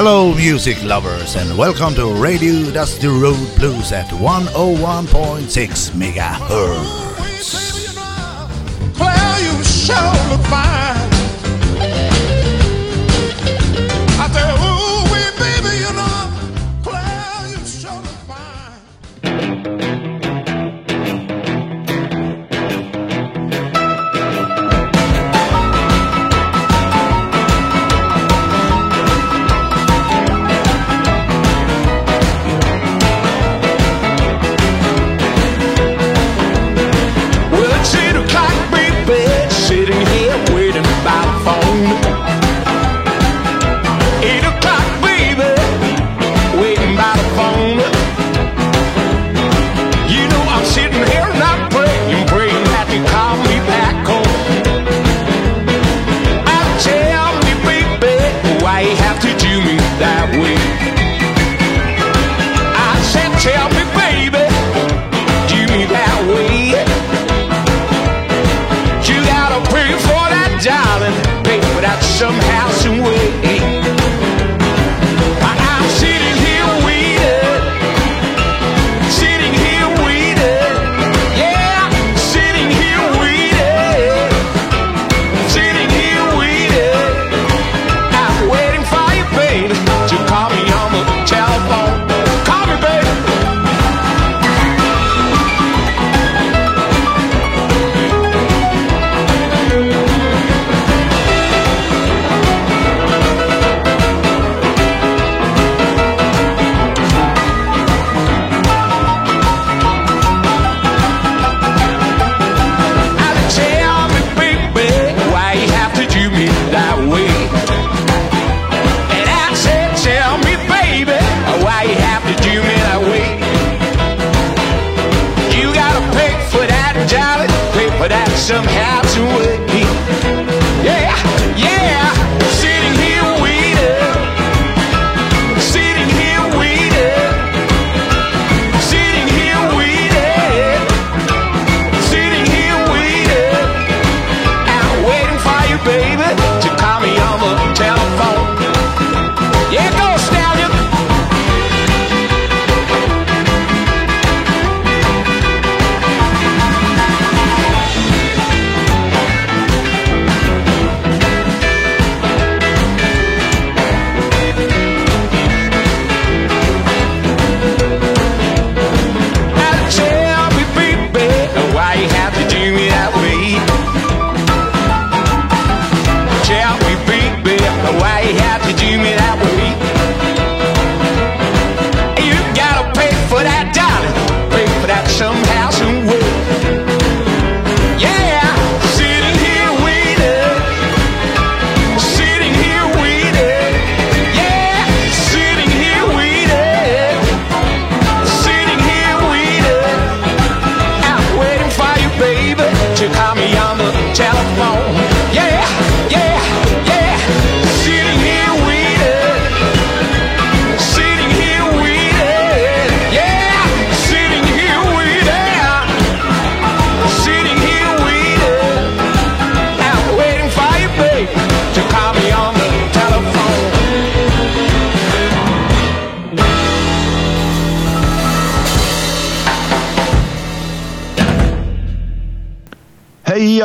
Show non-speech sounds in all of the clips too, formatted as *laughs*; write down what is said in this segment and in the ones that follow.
Hello, music lovers, and welcome to Radio Dusty Road Blues at 101.6 megahertz. You fine. I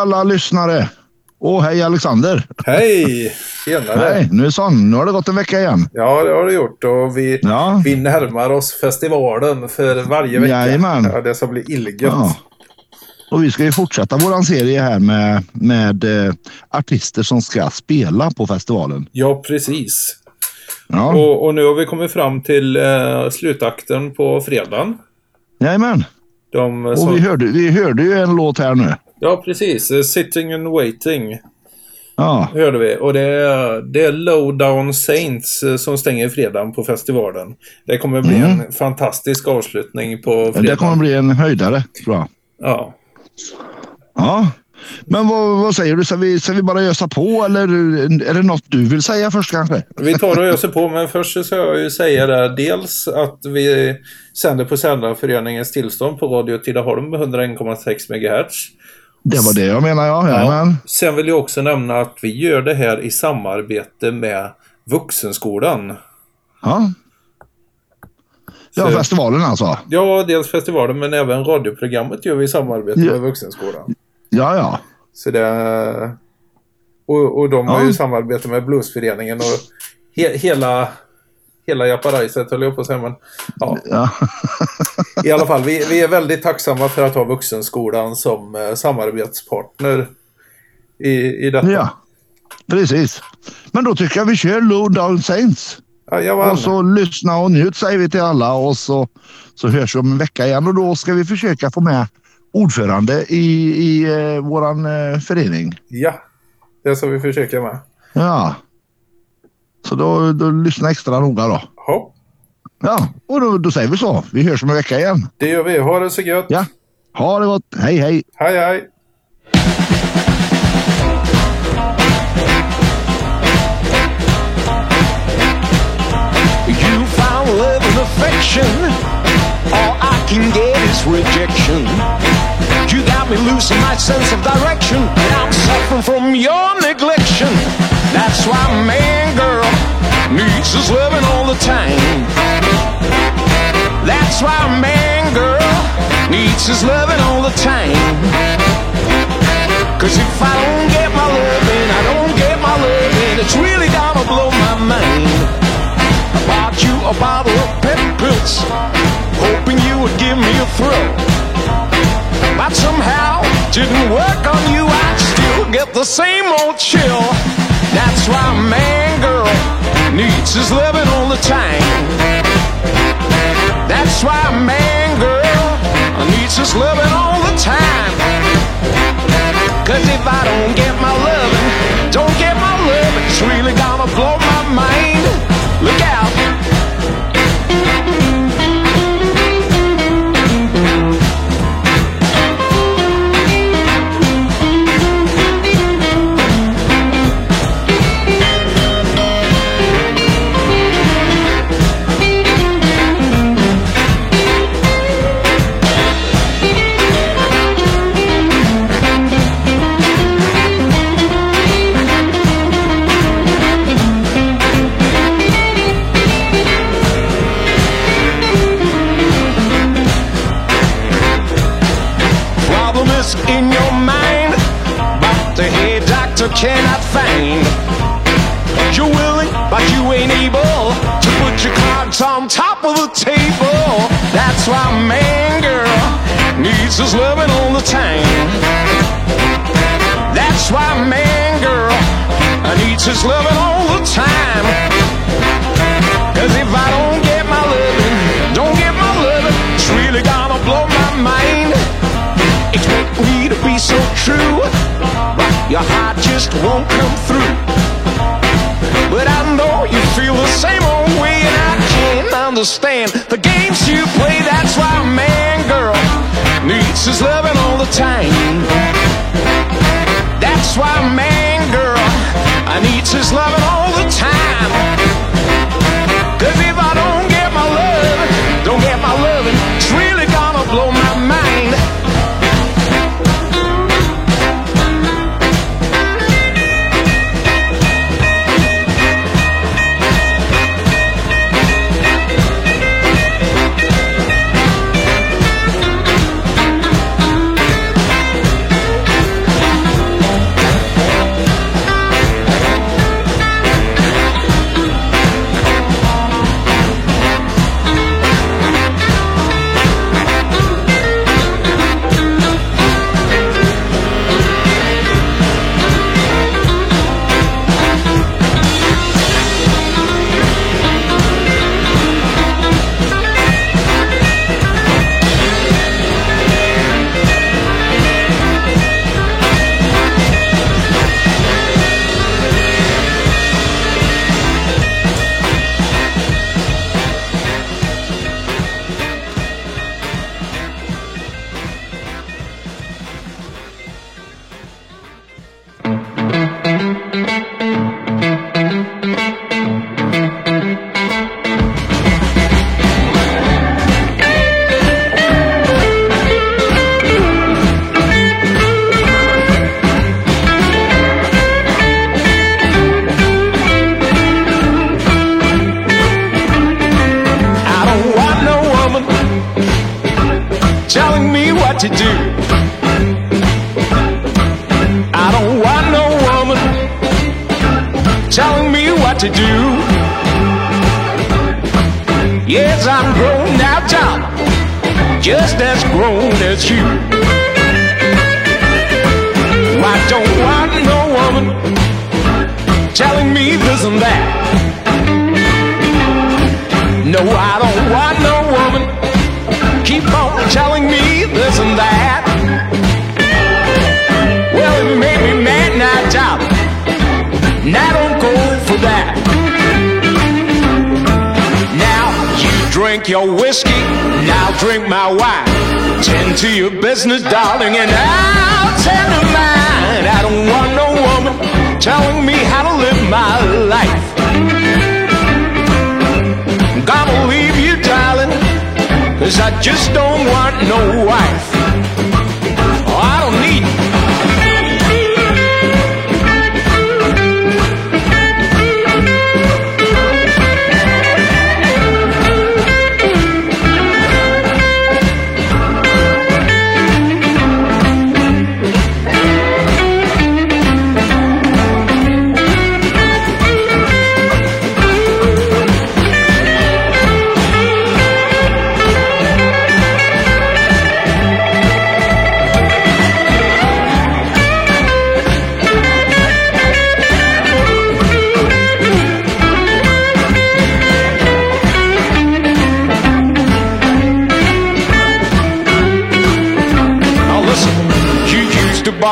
alla lyssnare! Och hej Alexander! Hej! *laughs* Tjenare! Hej, nu är sån. Nu har det gått en vecka igen. Ja, det har det gjort. Och vi, Ja. vi närmar oss festivalen för varje vecka. Jajamän. Ja, det ska bli illgött. Ja. Och vi ska ju fortsätta våran serie här med, med eh, artister som ska spela på festivalen. Ja, precis. Ja, Och, och nu har vi kommit fram till eh, slutakten på fredagen. Jajamän. De, eh, Och som, vi hörde, vi hörde ju en låt här nu. Ja, precis. Eh, Sitting and Waiting Ja, hörde vi. Och det är, det är Lowdown Saints eh, som stänger fredagen på festivalen. Det kommer bli en fantastisk avslutning på fredagen. det kommer bli en höjdare tror jag. Ja. Ja, Men vad, vad säger du? Ska vi, ska vi bara ösa på eller är det något du vill säga först kanske? Vi tar och öser på, men först ska jag ju säga det. Dels att vi sänder på Sändarföreningens tillstånd på Radio Tidaholm med 101,6 MHz. Det var det jag menar ja. Jajamän. Sen vill jag också nämna att vi gör det här i samarbete med Vuxenskolan. Ja. Ja, Så- festivalen alltså. Ja, dels festivalen men även radioprogrammet gör vi i samarbete Ja. med Vuxenskolan. Ja, ja. Så det... Och, och de har Ja. ju samarbete med Bluesföreningen och he, hela... Hela japarajset höll jag på att säga. Men, ja. ja. *laughs* I alla fall, vi, vi är väldigt tacksamma för att ha Vuxenskolan som eh, samarbetspartner i, i detta. ja. Precis. Men då tycker jag vi kör Low Down Saints. Jajamän. Och så lyssna och njut säger vi till alla och så, så hörs vi om en vecka igen och då ska vi försöka få med ordförande i, i eh, våran eh, förening. Ja, det ska vi försöka med. Ja. Så då, då lyssna extra noga då. Ja, Ja, och då, då säger vi så. Vi hörs om en vecka igen. det gör vi. Ha det så gött. Ja. Ha det gott. Hej hej. Hej, hej. You found love and affection. All I can get is rejection. You got me losing my sense of direction. And I'm suffering from your neglection. That's why man, girl, needs his loving all the time. That's why man, girl, needs his loving all the time. Cause if I don't get my loving, I don't get my loving, it's really gonna blow my mind. I bought you a bottle of pep pills, hoping you would give me a thrill. But somehow didn't work on you. I still get the same old chill. That's why a man, girl, needs his loving all the time. That's why a man, girl, needs his loving all the time. Cause if I don't get my loving, don't get my loving, it's really gonna blow my mind. Look out. Just won't come through. But I know you feel the same old way, and I can't understand the games you play. That's why a man, girl, needs his loving all the time. That's why a man, girl, I needs his loving all the time. To do. I don't want no woman telling me what to do. Yes, I'm grown now, Tom, just as grown as you. I don't want no woman telling me this and that. No, I don't want no drink your whiskey, now drink my wine. Tend to your business, darling, and I'll tend to mine. I don't want no woman telling me how to live my life. I'm gonna leave you, darling, cause I just don't want no wife.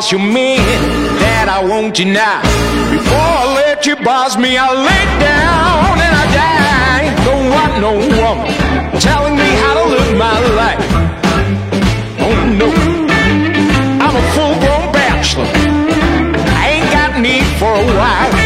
Boss your man, that I want you now. Before I let you boss me, I lay down and I die. Don't want no woman telling me how to live my life. Oh no, I'm a full-grown bachelor. I ain't got need for a wife.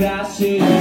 Mean what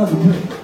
another break.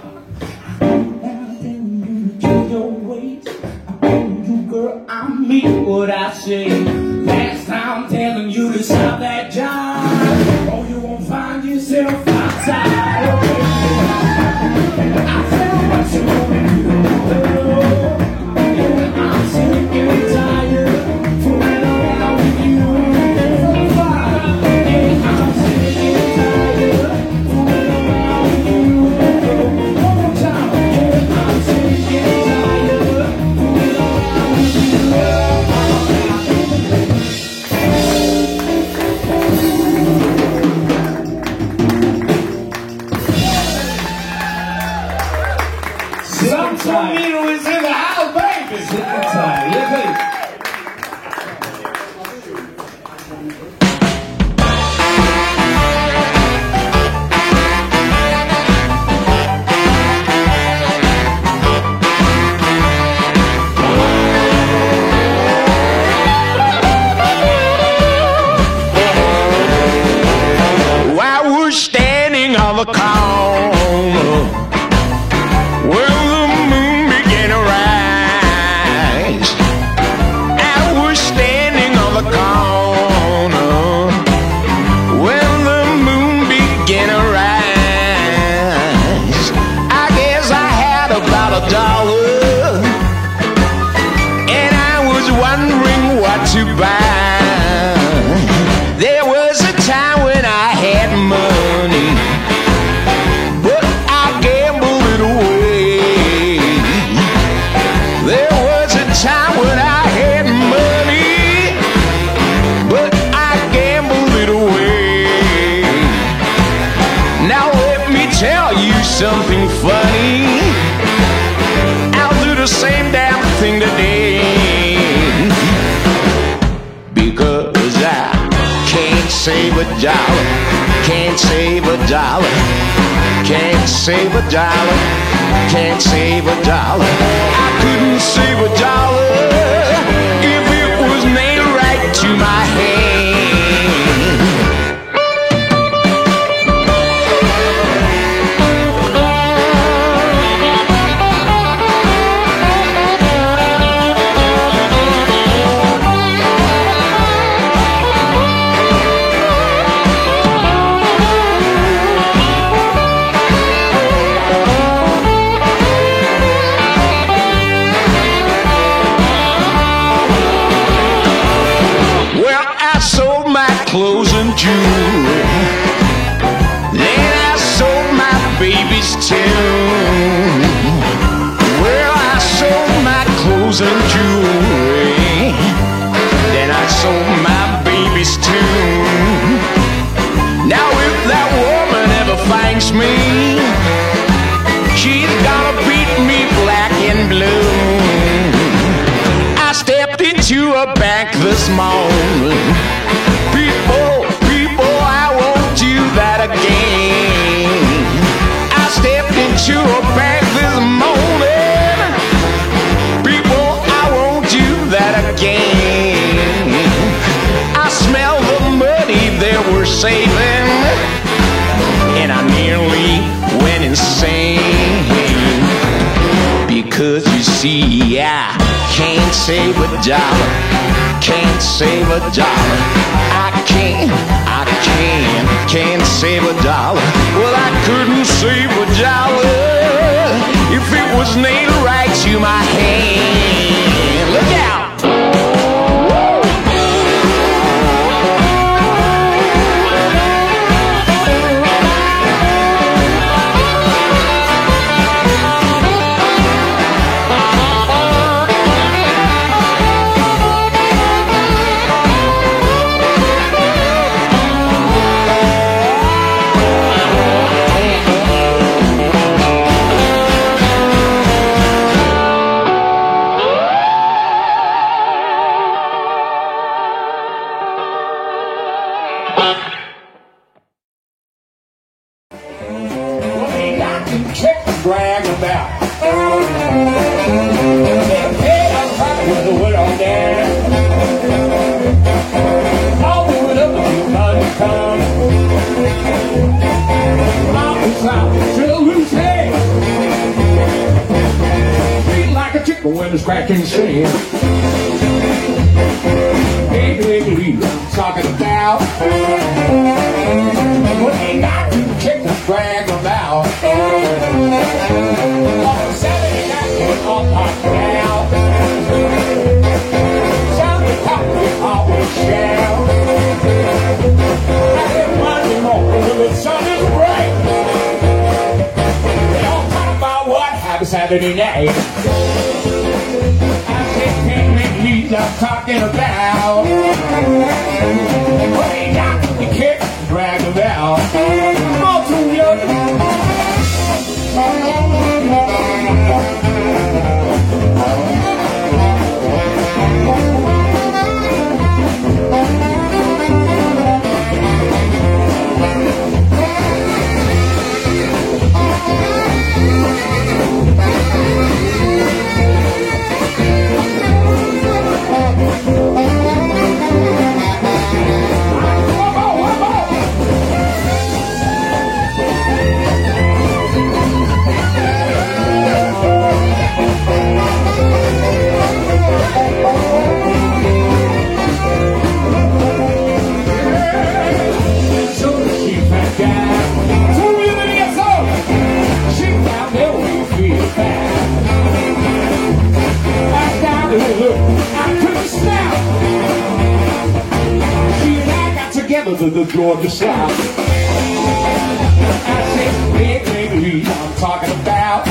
Dollar, can't save a dollar, can't save a dollar, can't save a dollar. I couldn't save a dollar clothes. Then I sold my babies too. Well, I sold my clothes and jewelry. Then I sold my babies too. Now, if that woman ever finds me, she's gonna beat me black and blue. I stepped into a bank this morning. A bank this morning. People, I won't do that again. I smell the money they were saving, and I nearly went insane. Because you see, save a dollar, can't save a dollar. I can't, I can't, can't save a dollar. Well, I couldn't save a dollar if it was nailed right to my hand. When it's cracking sand. Hey, talking about. What they got to check the drag about. On Saturday night, we all talk about what Saturday night. I'm talking about. They to kick, drag about. All Got the Georgia Slop. I said, hey, baby, I'm talking about.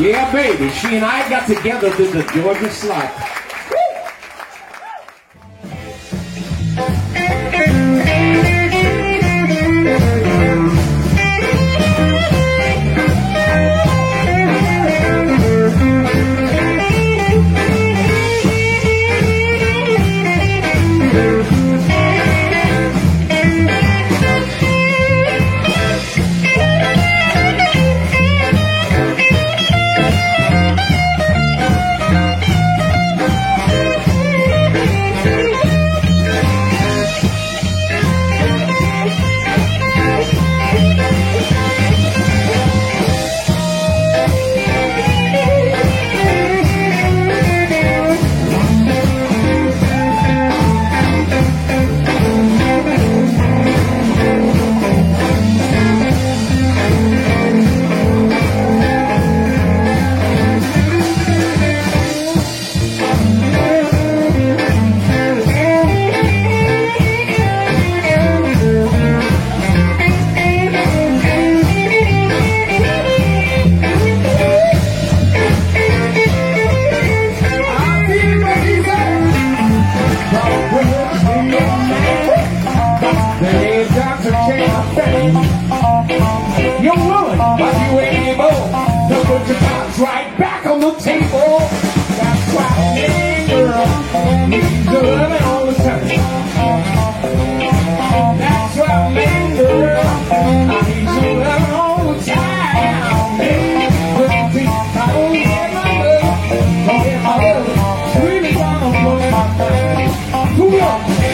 Yeah, baby. She and I got together did the Georgia Slop. ¡Uno!